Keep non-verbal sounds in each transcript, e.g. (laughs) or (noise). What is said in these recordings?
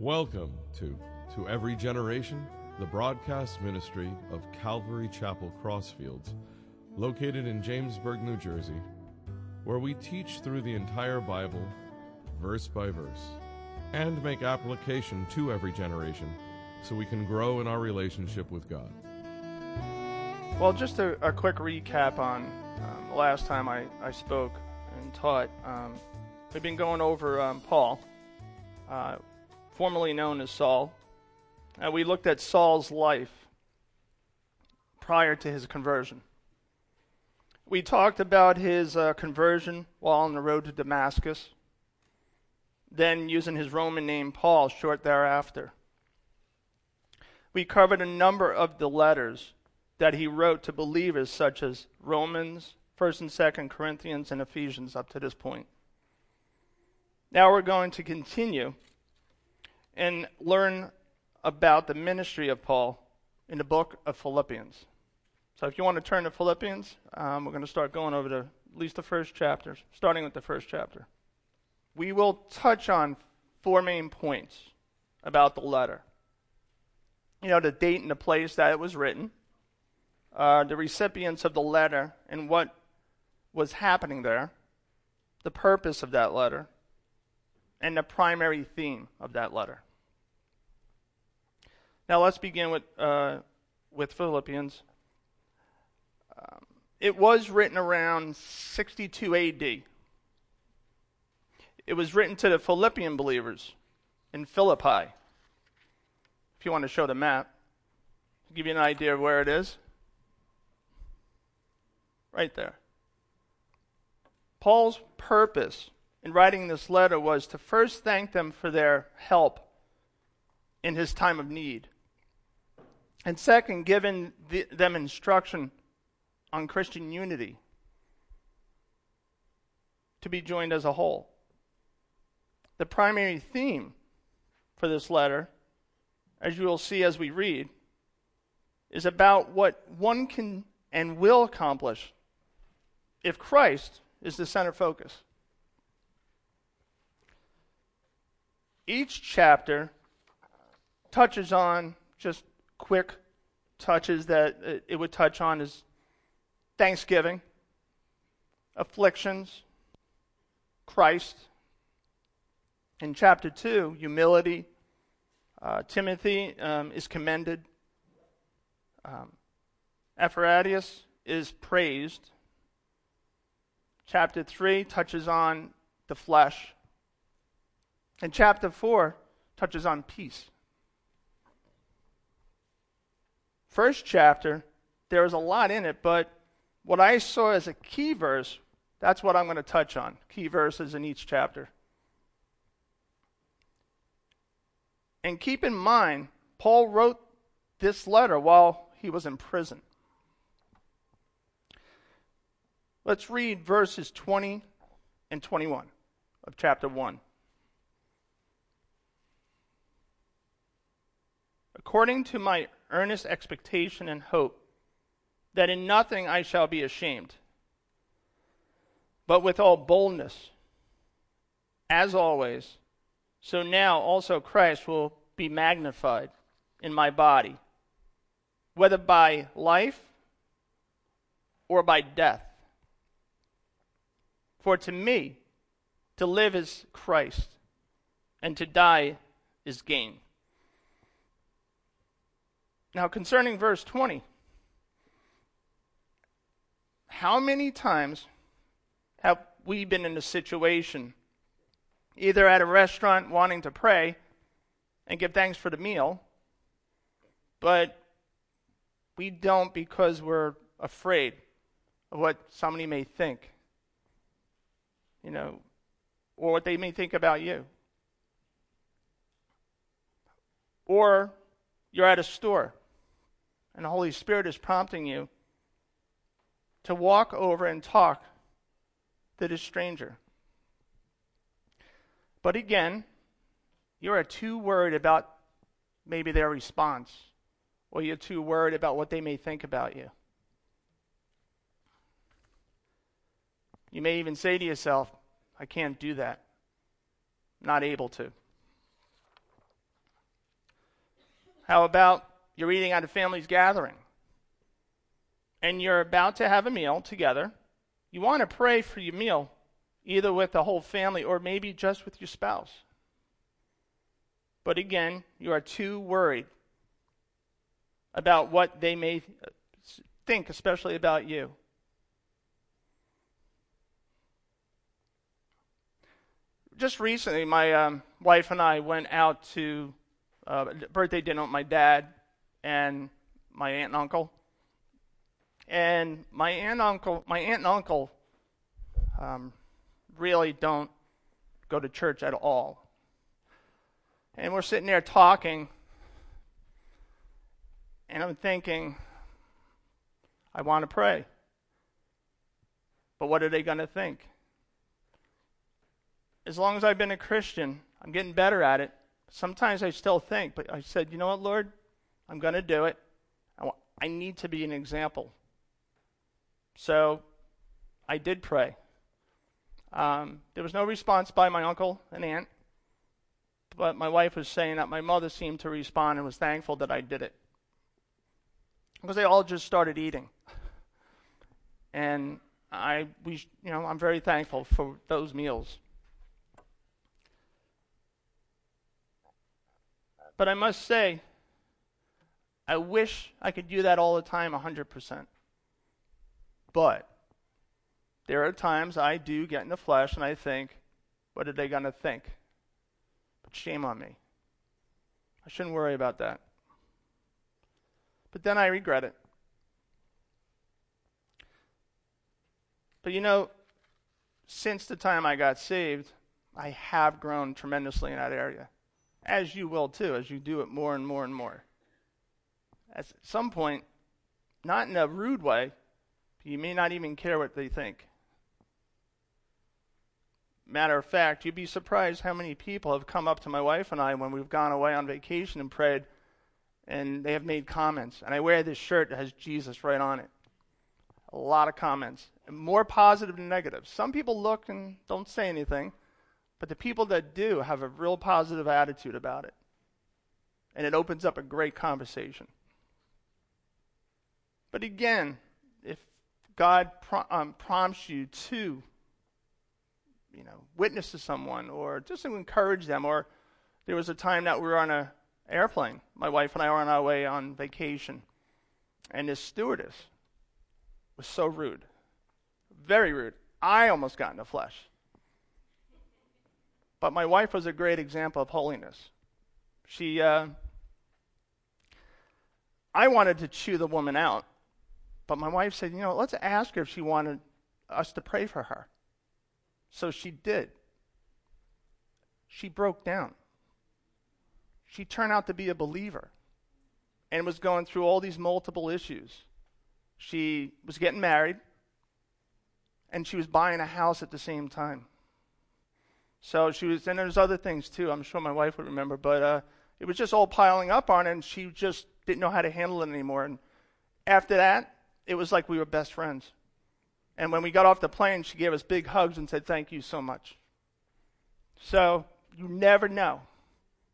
Welcome to To Every Generation, the broadcast ministry of Calvary Chapel Crossfields, located in Jamesburg, New Jersey, where we teach through the entire Bible, verse by verse, and make application to every generation so we can grow in our relationship with God. Well, just a, a quick recap on um, the last time I, I spoke and taught. Um, we've been going over um, Paul, uh, formerly known as Saul. And we looked at Saul's life prior to his conversion. We talked about his uh, conversion while on the road to Damascus, then using his Roman name Paul short thereafter. We covered a number of the letters that he wrote to believers such as Romans, 1st and 2nd Corinthians, and Ephesians up to this point. Now we're going to continue and learn about the ministry of Paul in the book of Philippians. So if you want to turn to Philippians, um, we're going to start going over to at least the first chapter, starting with the first chapter. We will touch on four main points about the letter. You know, the date and the place that it was written, uh, the recipients of the letter and what was happening there, the purpose of that letter, and the primary theme of that letter. Now let's begin with uh, with Philippians. Um, it was written around 62 A.D. It was written to the Philippian believers in Philippi. If you want to show the map, give you an idea of where it is. Right there. Paul's purpose in writing this letter was to first thank them for their help in his time of need. And second, giving the, them instruction on Christian unity to be joined as a whole. The primary theme for this letter, as you will see as we read, is about what one can and will accomplish if Christ is the center focus. Each chapter touches on just quick touches that it would touch on is thanksgiving, afflictions, Christ. In chapter 2, humility. Uh, Timothy um, is commended. Um, is praised. Chapter 3 touches on the flesh. And chapter 4 touches on peace. First chapter, there's a lot in it, but what I saw as a key verse, that's what I'm going to touch on. Key verses in each chapter. And keep in mind, Paul wrote this letter while he was in prison. Let's read verses 20 and 21 of chapter 1. According to my earnest expectation and hope that in nothing I shall be ashamed, but with all boldness, as always, so now also Christ will be magnified in my body, whether by life or by death. For to me, to live is Christ, and to die is gain. Now, concerning verse 20, how many times have we been in a situation, either at a restaurant wanting to pray and give thanks for the meal, but we don't because we're afraid of what somebody may think, you know, or what they may think about you? Or you're at a store and the Holy Spirit is prompting you to walk over and talk to this stranger. But again, you're too worried about maybe their response, or you're too worried about what they may think about you. You may even say to yourself, I can't do that. Not able to. How about you're eating at a family's gathering and you're about to have a meal together? You want to pray for your meal, either with the whole family or maybe just with your spouse. But again, you are too worried about what they may think, especially about you. Just recently, my um, wife and I went out to uh, birthday dinner with my dad and my aunt and uncle. And my aunt and uncle, my aunt and uncle, um, really don't go to church at all. And we're sitting there talking, and I'm thinking, I want to pray. But what are they going to think? As long as I've been a Christian, I'm getting better at it. Sometimes I still think, but I said, you know what, Lord? I'm going to do it. I need to be an example. So I did pray. Um, there was no response by my uncle and aunt, but my wife was saying that my mother seemed to respond and was thankful that I did it. Because they all just started eating. And I, we, you know, I'm very thankful for those meals. But I must say, I wish I could do that all the time 100%. But there are times I do get in the flesh and I think, what are they going to think? But shame on me. I shouldn't worry about that. But then I regret it. But you know, since the time I got saved, I have grown tremendously in that area. As you will too, as you do it more and more and more. At some point, not in a rude way, you may not even care what they think. Matter of fact, you'd be surprised how many people have come up to my wife and I when we've gone away on vacation and prayed, and they have made comments. And I wear this shirt that has Jesus right on it. A lot of comments, more positive than negative. Some people look and don't say anything, but the people that do have a real positive attitude about it. And it opens up a great conversation. But again, if God um, prompts you to, you know, witness to someone or just to encourage them, or there was a time that we were on an airplane. My wife and I were on our way on vacation, and this stewardess was so rude, very rude. I almost got in the flesh. But my wife was a great example of holiness. She, uh, I wanted to chew the woman out but my wife said, you know, let's ask her if she wanted us to pray for her. So she did. She broke down. She turned out to be a believer and was going through all these multiple issues. She was getting married and she was buying a house at the same time. So she was, and there's other things too. I'm sure my wife would remember, but uh, it was just all piling up on her, and she just didn't know how to handle it anymore. And after that, it was like we were best friends. And when we got off the plane, she gave us big hugs and said, Thank you so much. So you never know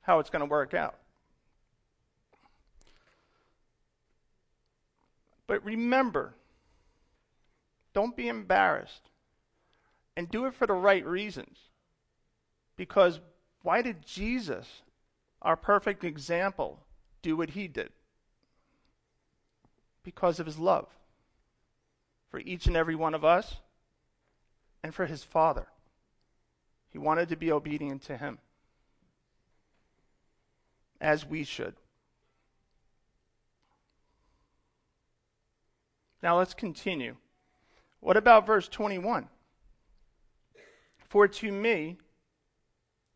how it's going to work out. But remember, don't be embarrassed. And do it for the right reasons. Because why did Jesus, our perfect example, do what he did? Because of his love for each and every one of us and for his Father. He wanted to be obedient to him, as we should. Now let's continue. What about verse 21? For to me,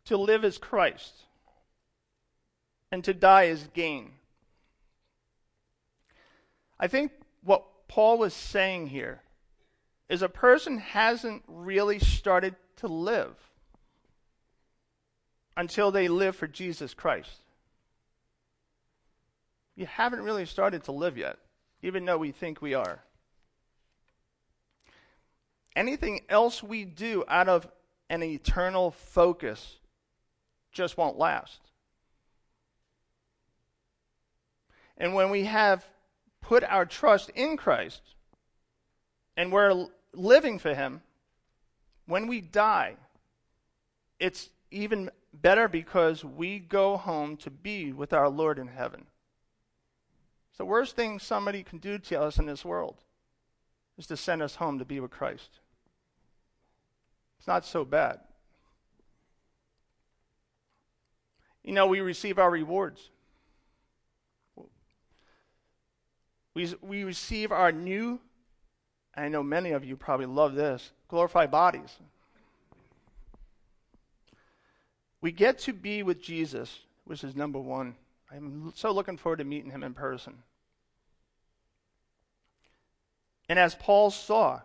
to live is Christ, and to die is gain. I think what Paul was saying here is a person hasn't really started to live until they live for Jesus Christ. You haven't really started to live yet, even though we think we are. Anything else we do out of an eternal focus just won't last. And when we have put our trust in Christ and we're living for Him, when we die, it's even better because we go home to be with our Lord in heaven. It's the worst thing somebody can do to us in this world is to send us home to be with Christ. It's not so bad. You know, we receive our rewards. We, we receive our new, I know many of you probably love this, glorified bodies. We get to be with Jesus, which is number one. I'm so looking forward to meeting him in person. And as Paul saw,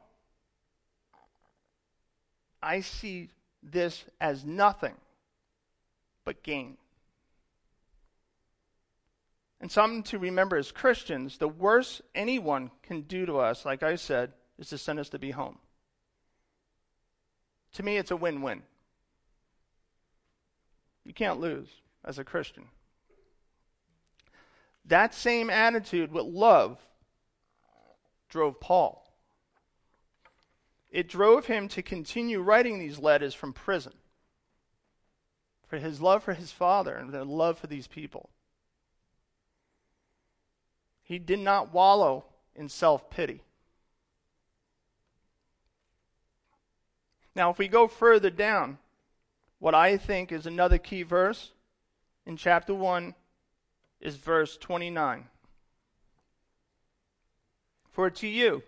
I see this as nothing but gain. And something to remember as Christians the worst anyone can do to us, like I said, is to send us to be home. To me, it's a win win. You can't lose as a Christian. That same attitude with love drove Paul. It drove him to continue writing these letters from prison for his love for his father and the love for these people. He did not wallow in self pity. Now, if we go further down, what I think is another key verse in chapter 1 is verse 29. For to you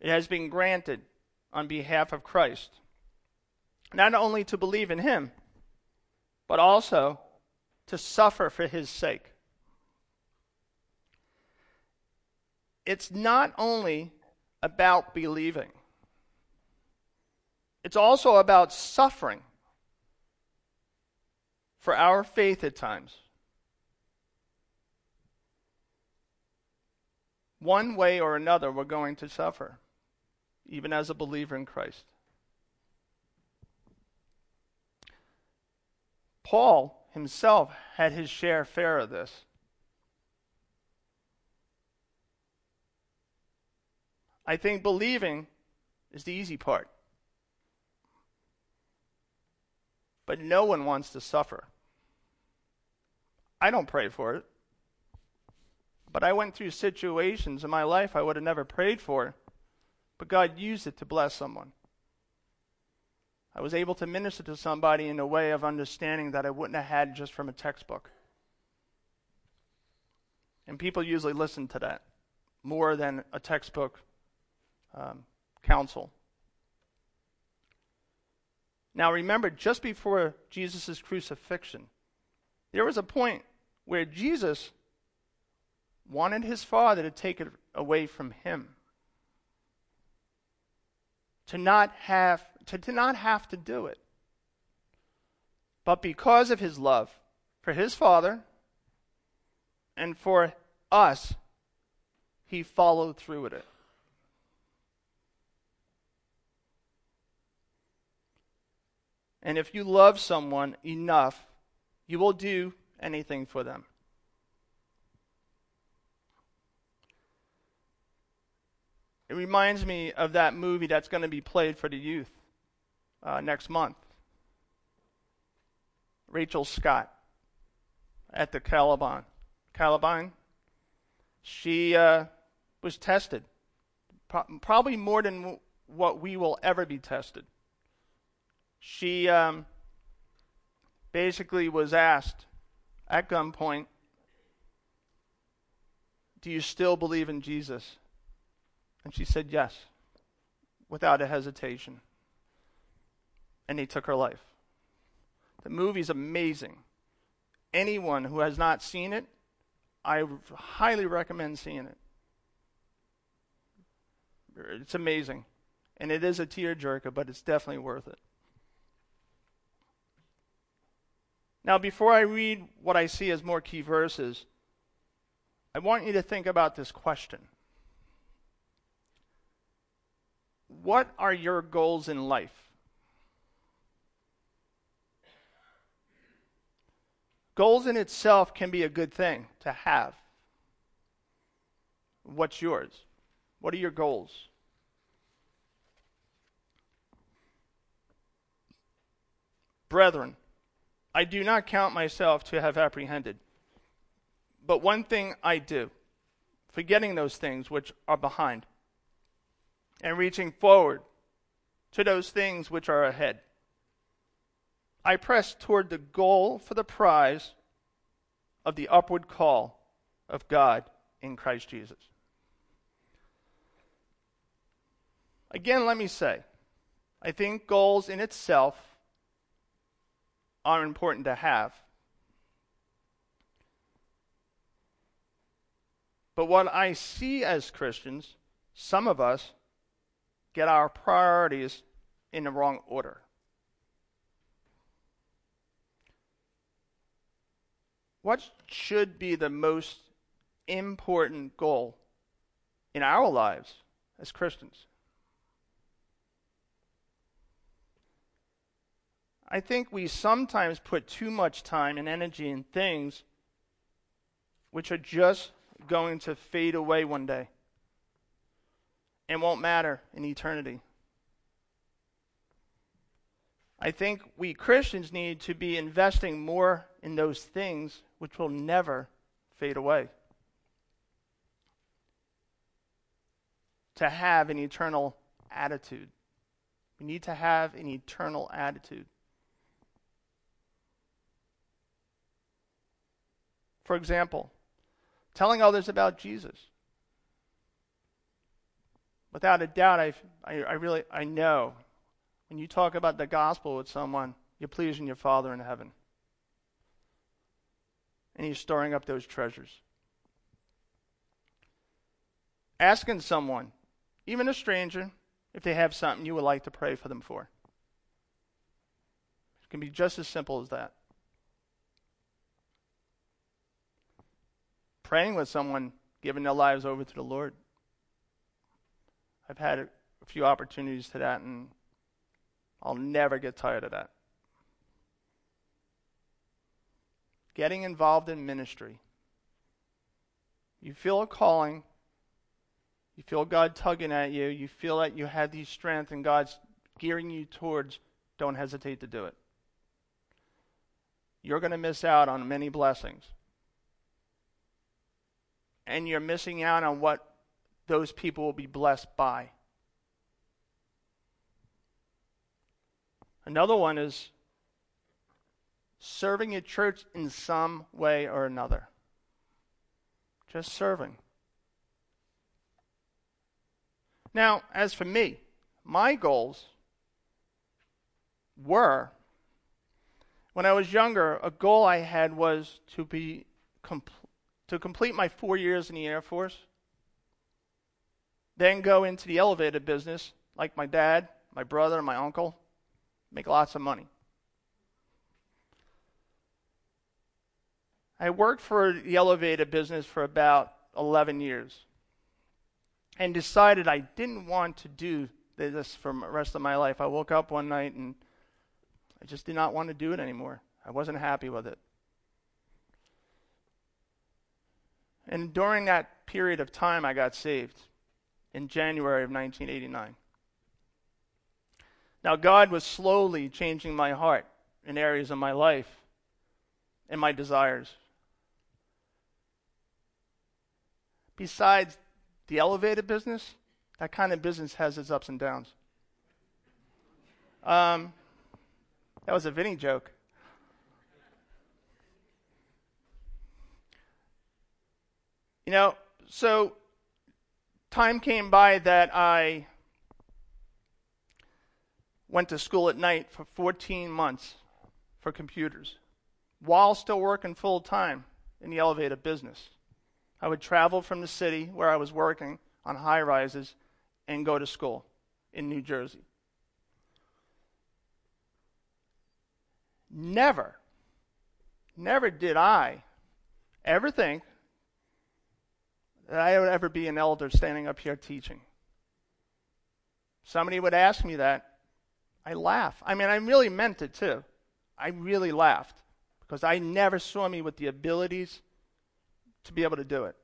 it has been granted on behalf of Christ, not only to believe in him, but also to suffer for his sake. It's not only about believing, it's also about suffering for our faith at times. One way or another, we're going to suffer, even as a believer in Christ. Paul himself had his share fair of this. I think believing is the easy part. But no one wants to suffer. I don't pray for it. But I went through situations in my life I would have never prayed for, but God used it to bless someone. I was able to minister to somebody in a way of understanding that I wouldn't have had just from a textbook. And people usually listen to that more than a textbook um, counsel. Now remember, just before Jesus' crucifixion, there was a point where Jesus wanted his father to take it away from him. To not have to, to not have to do it. But because of his love for his father and for us, he followed through with it. And if you love someone enough, you will do anything for them. It reminds me of that movie that's going to be played for the youth uh, next month. Rachel Scott at the Columbine. Columbine? She uh, was tested, Pro- probably more than w- what we will ever be tested. She um, basically was asked at gunpoint, Do you still believe in Jesus? And she said yes, without a hesitation. And he took her life. The movie's amazing. Anyone who has not seen it, I highly recommend seeing it. It's amazing. And it is a tearjerker, but it's definitely worth it. Now, before I read what I see as more key verses, I want you to think about this question What are your goals in life? Goals in itself can be a good thing to have. What's yours? What are your goals? Brethren, I do not count myself to have apprehended. But one thing I do, forgetting those things which are behind, and reaching forward to those things which are ahead. I press toward the goal for the prize of the upward call of God in Christ Jesus. Again, let me say, I think goals in itself are important to have. But what I see as Christians, some of us get our priorities in the wrong order. What should be the most important goal in our lives as Christians? I think we sometimes put too much time and energy in things which are just going to fade away one day and won't matter in eternity. I think we Christians need to be investing more in those things which will never fade away. To have an eternal attitude. We need to have an eternal attitude. For example, telling others about Jesus. Without a doubt, I, I, I really I know when you talk about the gospel with someone, you're pleasing your Father in heaven. And He's storing up those treasures. Asking someone, even a stranger, if they have something you would like to pray for them for. It can be just as simple as that. Praying with someone, giving their lives over to the Lord. I've had a few opportunities to that, and I'll never get tired of that. Getting involved in ministry. You feel a calling. You feel God tugging at you. You feel that you have these strength and God's gearing you towards. Don't hesitate to do it. You're going to miss out on many blessings and you're missing out on what those people will be blessed by. Another one is serving your church in some way or another. Just serving. Now, as for me, my goals were when I was younger, a goal I had was to be complete to complete my four years in the Air Force, then go into the elevator business like my dad, my brother, my uncle, make lots of money. I worked for the elevator business for about 11 years and decided I didn't want to do this for the rest of my life. I woke up one night and I just did not want to do it anymore. I wasn't happy with it. And during that period of time, I got saved in January of 1989. Now, God was slowly changing my heart in areas of my life and my desires. Besides the elevator business, that kind of business has its ups and downs. Um, that was a Vinny joke. You know, so time came by that I went to school at night for 14 months for computers while still working full time in the elevator business. I would travel from the city where I was working on high rises and go to school in New Jersey. Never, never did I ever think that I would ever be an elder standing up here teaching. Somebody would ask me that. I laugh. I mean, I really meant it too. I really laughed because I never saw me with the abilities to be able to do it.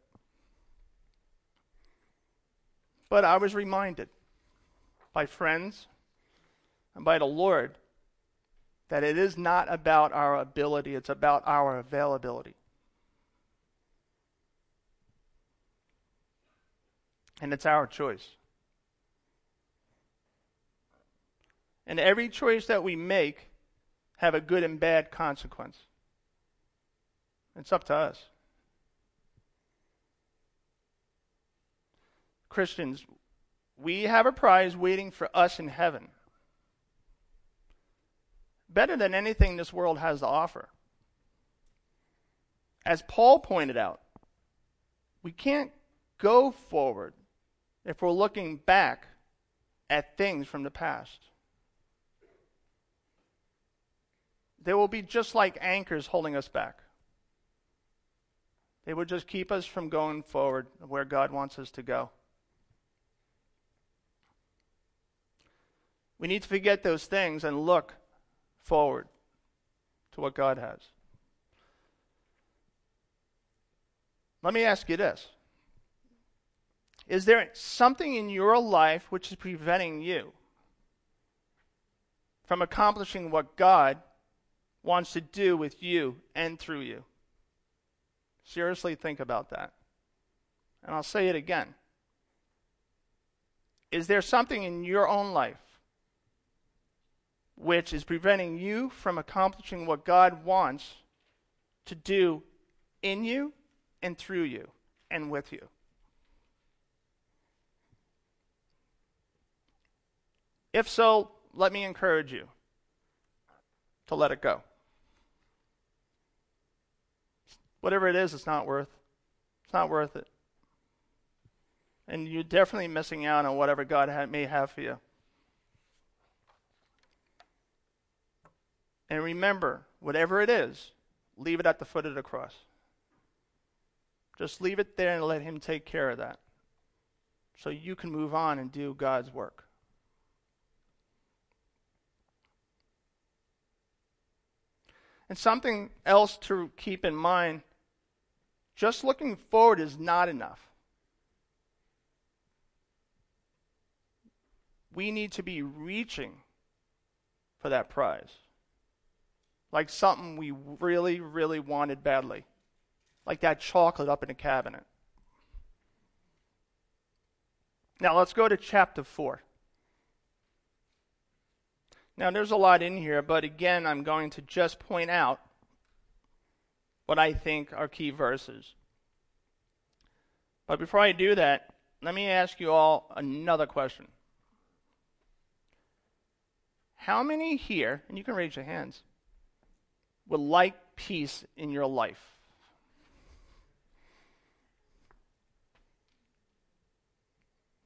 But I was reminded by friends and by the Lord that it is not about our ability, it's about our availability. And it's our choice. And every choice that we make have a good and bad consequence. It's up to us. Christians, we have a prize waiting for us in heaven. Better than anything this world has to offer. As Paul pointed out, we can't go forward if we're looking back at things from the past. They will be just like anchors holding us back. They will just keep us from going forward where God wants us to go. We need to forget those things and look forward to what God has. Let me ask you this Is there something in your life which is preventing you from accomplishing what God wants to do with you and through you? Seriously, think about that. And I'll say it again. Is there something in your own life which is preventing you from accomplishing what God wants to do in you and through you and with you. If so, let me encourage you to let it go. Whatever it is, it's not worth. It's not worth it. And you're definitely missing out on whatever God may have for you. And remember, whatever it is, leave it at the foot of the cross. Just leave it there and let Him take care of that. So you can move on and do God's work. And something else to keep in mind just looking forward is not enough. We need to be reaching for that prize like something we really, really wanted badly, like that chocolate up in the cabinet. Now let's go to chapter 4. Now there's a lot in here, but again, I'm going to just point out what I think are key verses. But before I do that, let me ask you all another question. How many here, and you can raise your hands, would like peace in your life?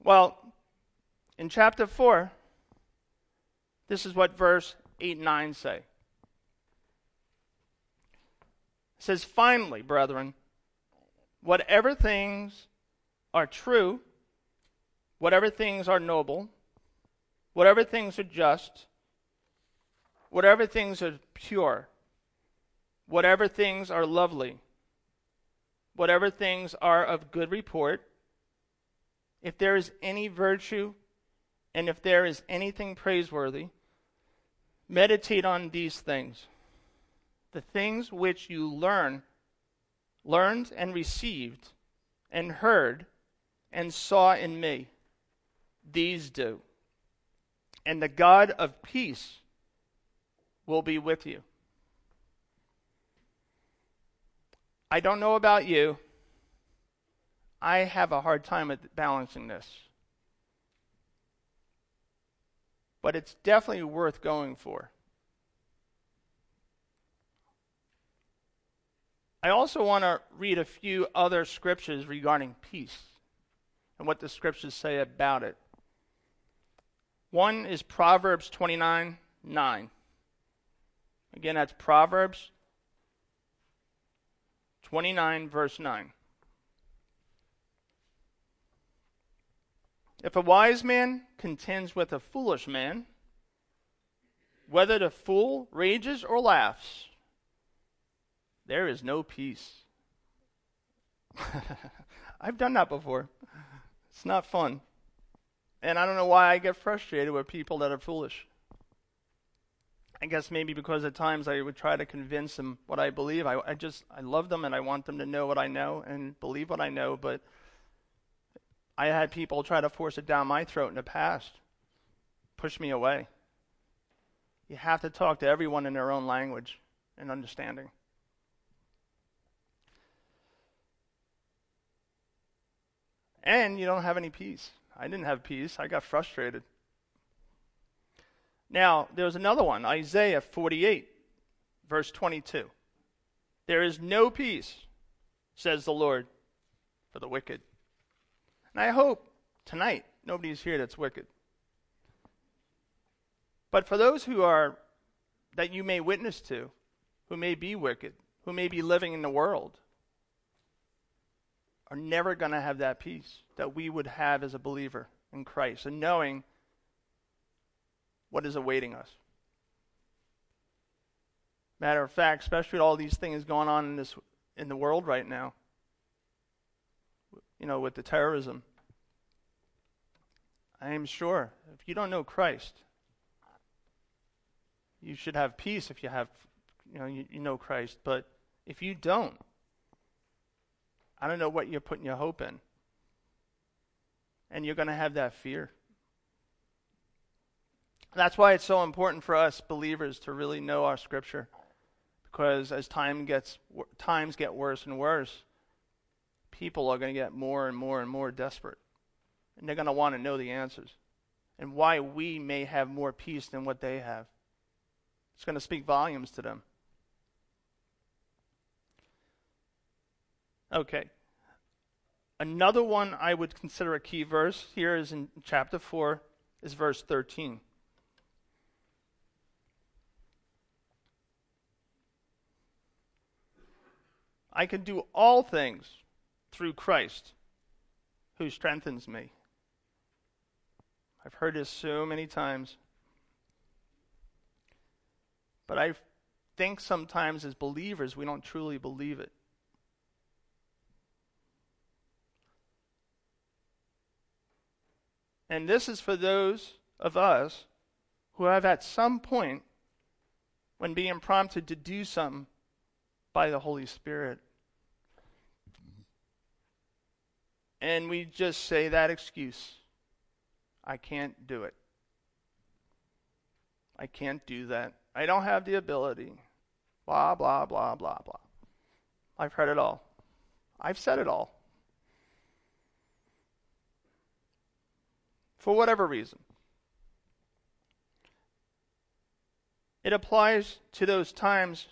Well, in chapter 4, this is what verse 8 and 9 say. It says, Finally, brethren, whatever things are true, whatever things are noble, whatever things are just, whatever things are pure, whatever things are lovely, whatever things are of good report, if there is any virtue, and if there is anything praiseworthy, meditate on these things. The things which you learn, learned and received, and heard, and saw in me, these do. And the God of peace will be with you. I don't know about you. I have a hard time at balancing this. But it's definitely worth going for. I also want to read a few other scriptures regarding peace and what the scriptures say about it. One is Proverbs 29 9. Again, that's Proverbs 29, verse 9. If a wise man contends with a foolish man, whether the fool rages or laughs, there is no peace. (laughs) I've done that before. It's not fun. And I don't know why I get frustrated with people that are foolish. I guess maybe because at times I would try to convince them what I believe. I, I just, I love them and I want them to know what I know and believe what I know, but I had people try to force it down my throat in the past, push me away. You have to talk to everyone in their own language and understanding. And you don't have any peace. I didn't have peace. I got frustrated. Now, there's another one Isaiah 48, verse 22. There is no peace, says the Lord, for the wicked. And I hope tonight nobody's here that's wicked. But for those who are, that you may witness to, who may be wicked, who may be living in the world, are never going to have that peace that we would have as a believer in Christ and knowing what is awaiting us. Matter of fact, especially with all these things going on in this in the world right now. You know, with the terrorism. I am sure if you don't know Christ, you should have peace if you have you know you, you know Christ, but if you don't, I don't know what you're putting your hope in. And you're going to have that fear. That's why it's so important for us believers to really know our scripture. Because as time gets times get worse and worse, people are going to get more and more and more desperate. And they're going to want to know the answers. And why we may have more peace than what they have. It's going to speak volumes to them. Okay. Another one I would consider a key verse here is in chapter 4, is verse 13. I can do all things through Christ who strengthens me. I've heard this so many times. But I think sometimes as believers we don't truly believe it. And this is for those of us who have at some point, when being prompted to do something by the Holy Spirit, and we just say that excuse I can't do it. I can't do that. I don't have the ability. Blah, blah, blah, blah, blah. I've heard it all. I've said it all. for whatever reason. It applies to those times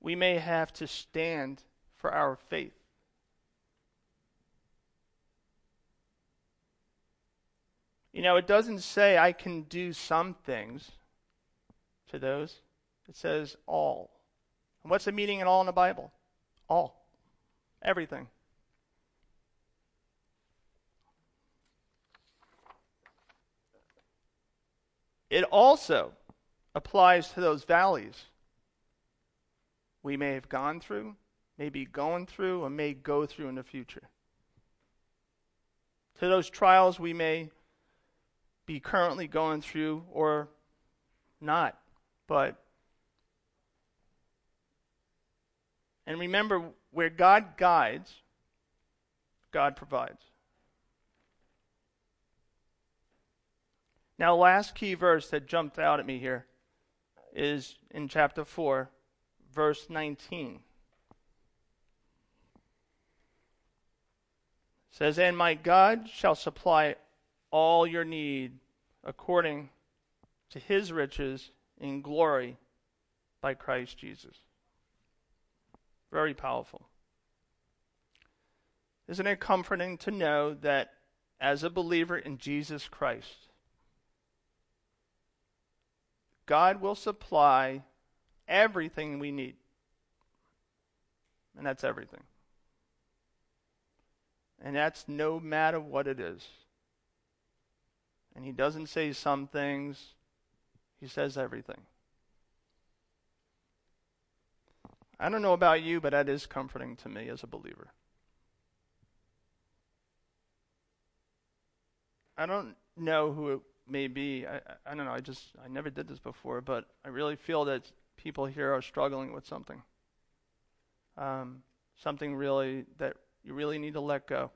we may have to stand for our faith. You know, it doesn't say I can do some things to those, it says all. And what's the meaning in all in the Bible? All. Everything. It also applies to those valleys we may have gone through, may be going through, or may go through in the future. To those trials we may be currently going through or not. But, and remember, where God guides, God provides. Now, last key verse that jumped out at me here is in chapter 4, verse 19. It says, And my God shall supply all your need according to his riches in glory by Christ Jesus. Very powerful. Isn't it comforting to know that as a believer in Jesus Christ, God will supply everything we need. And that's everything. And that's no matter what it is. And he doesn't say some things, he says everything. I don't know about you, but that is comforting to me as a believer. I don't know who it may be. I, I don't know. I just I never did this before, but I really feel that people here are struggling with something. Um, something really that you really need to let go.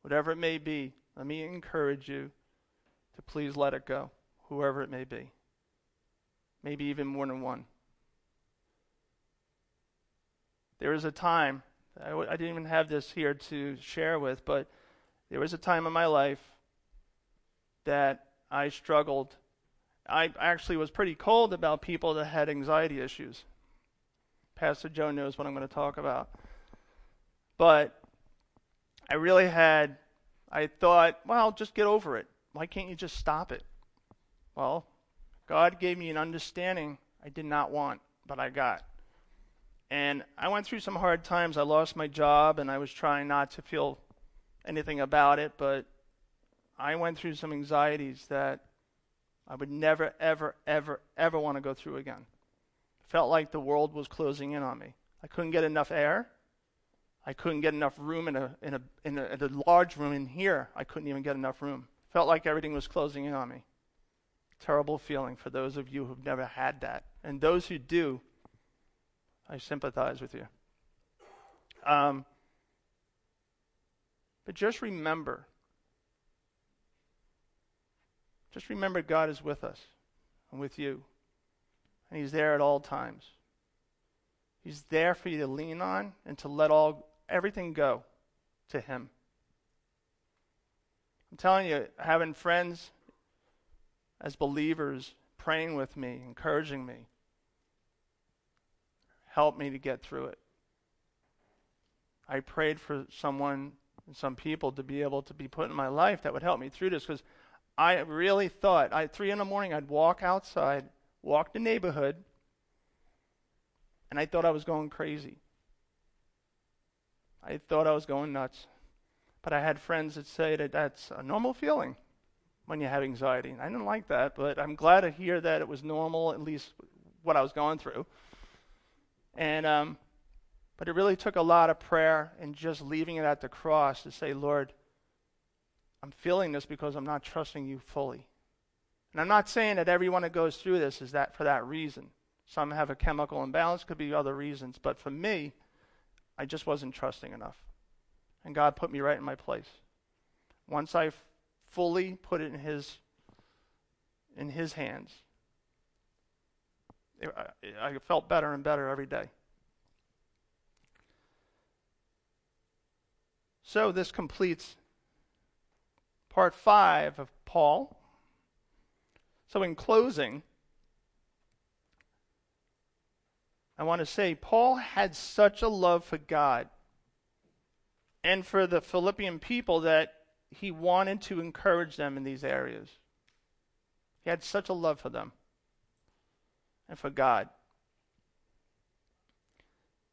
Whatever it may be, let me encourage you to please let it go, whoever it may be. Maybe even more than one. There was a time, I w- I didn't even have this here to share with, but there was a time in my life that I struggled. I actually was pretty cold about people that had anxiety issues. Pastor Joe knows what I'm going to talk about. But I really had, I thought, well, just get over it. Why can't you just stop it? Well, God gave me an understanding I did not want, but I got. And I went through some hard times. I lost my job, and I was trying not to feel anything about it, but I went through some anxieties that I would never, ever, ever, ever want to go through again. It Felt like the world was closing in on me. I couldn't get enough air. I couldn't get enough room in a in a in a, in a large room in here. I couldn't even get enough room. Felt like everything was closing in on me. Terrible feeling for those of you who've never had that, and those who do. I sympathize with you. Um, but just remember, just remember God is with us and with you, and He's there at all times. He's there for you to lean on and to let all everything go to Him. I'm telling you, having friends as believers praying with me, encouraging me, helped me to get through it. I prayed for someone some people to be able to be put in my life that would help me through this because I really thought, at 3 in the morning, I'd walk outside, walk the neighborhood, and I thought I was going crazy. I thought I was going nuts. But I had friends that say that that's a normal feeling when you have anxiety. And I didn't like that, but I'm glad to hear that it was normal, at least what I was going through. And um, but it really took a lot of prayer and just leaving it at the cross to say, Lord, I'm feeling this because I'm not trusting you fully. And I'm not saying that everyone that goes through this is that for that reason. Some have a chemical imbalance, could be other reasons. But for me, I just wasn't trusting enough. And God put me right in my place. Once I fully put it in His in His hands, it, I, I felt better and better every day. So this completes part five of Paul. So, in closing, I want to say Paul had such a love for God and for the Philippian people that he wanted to encourage them in these areas. He had such a love for them and for God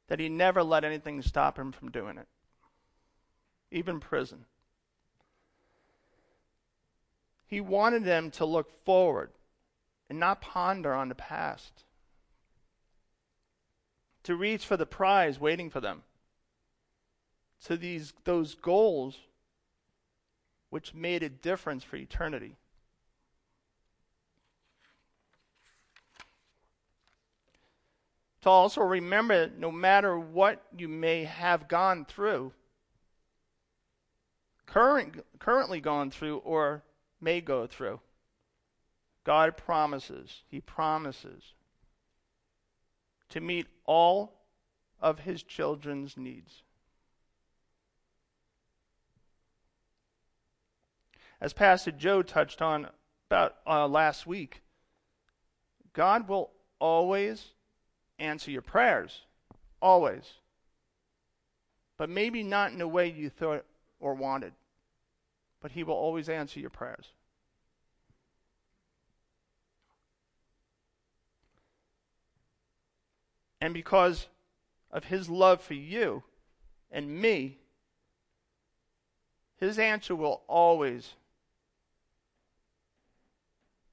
that he never let anything stop him from doing it, even prison. He wanted them to look forward and not ponder on the past, to reach for the prize waiting for them, to these, those goals which made a difference for eternity. To also remember that no matter what you may have gone through, current, currently gone through, or may go through. God promises, He promises to meet all of His children's needs. As Pastor Joe touched on about uh, last week, God will always answer your prayers. Always. But maybe not in the way you thought or wanted but He will always answer your prayers. And because of His love for you and me, His answer will always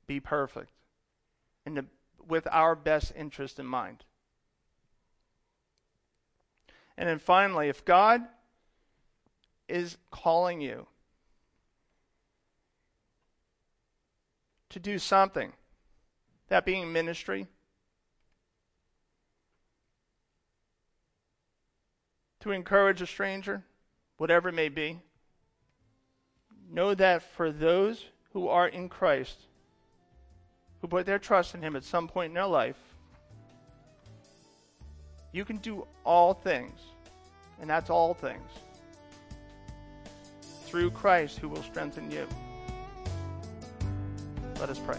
be perfect and with our best interest in mind. And then finally, if God is calling you to do something, that being ministry, to encourage a stranger, whatever it may be, know that for those who are in Christ, who put their trust in Him at some point in their life, you can do all things, and that's all things, through Christ who will strengthen you. Let us pray.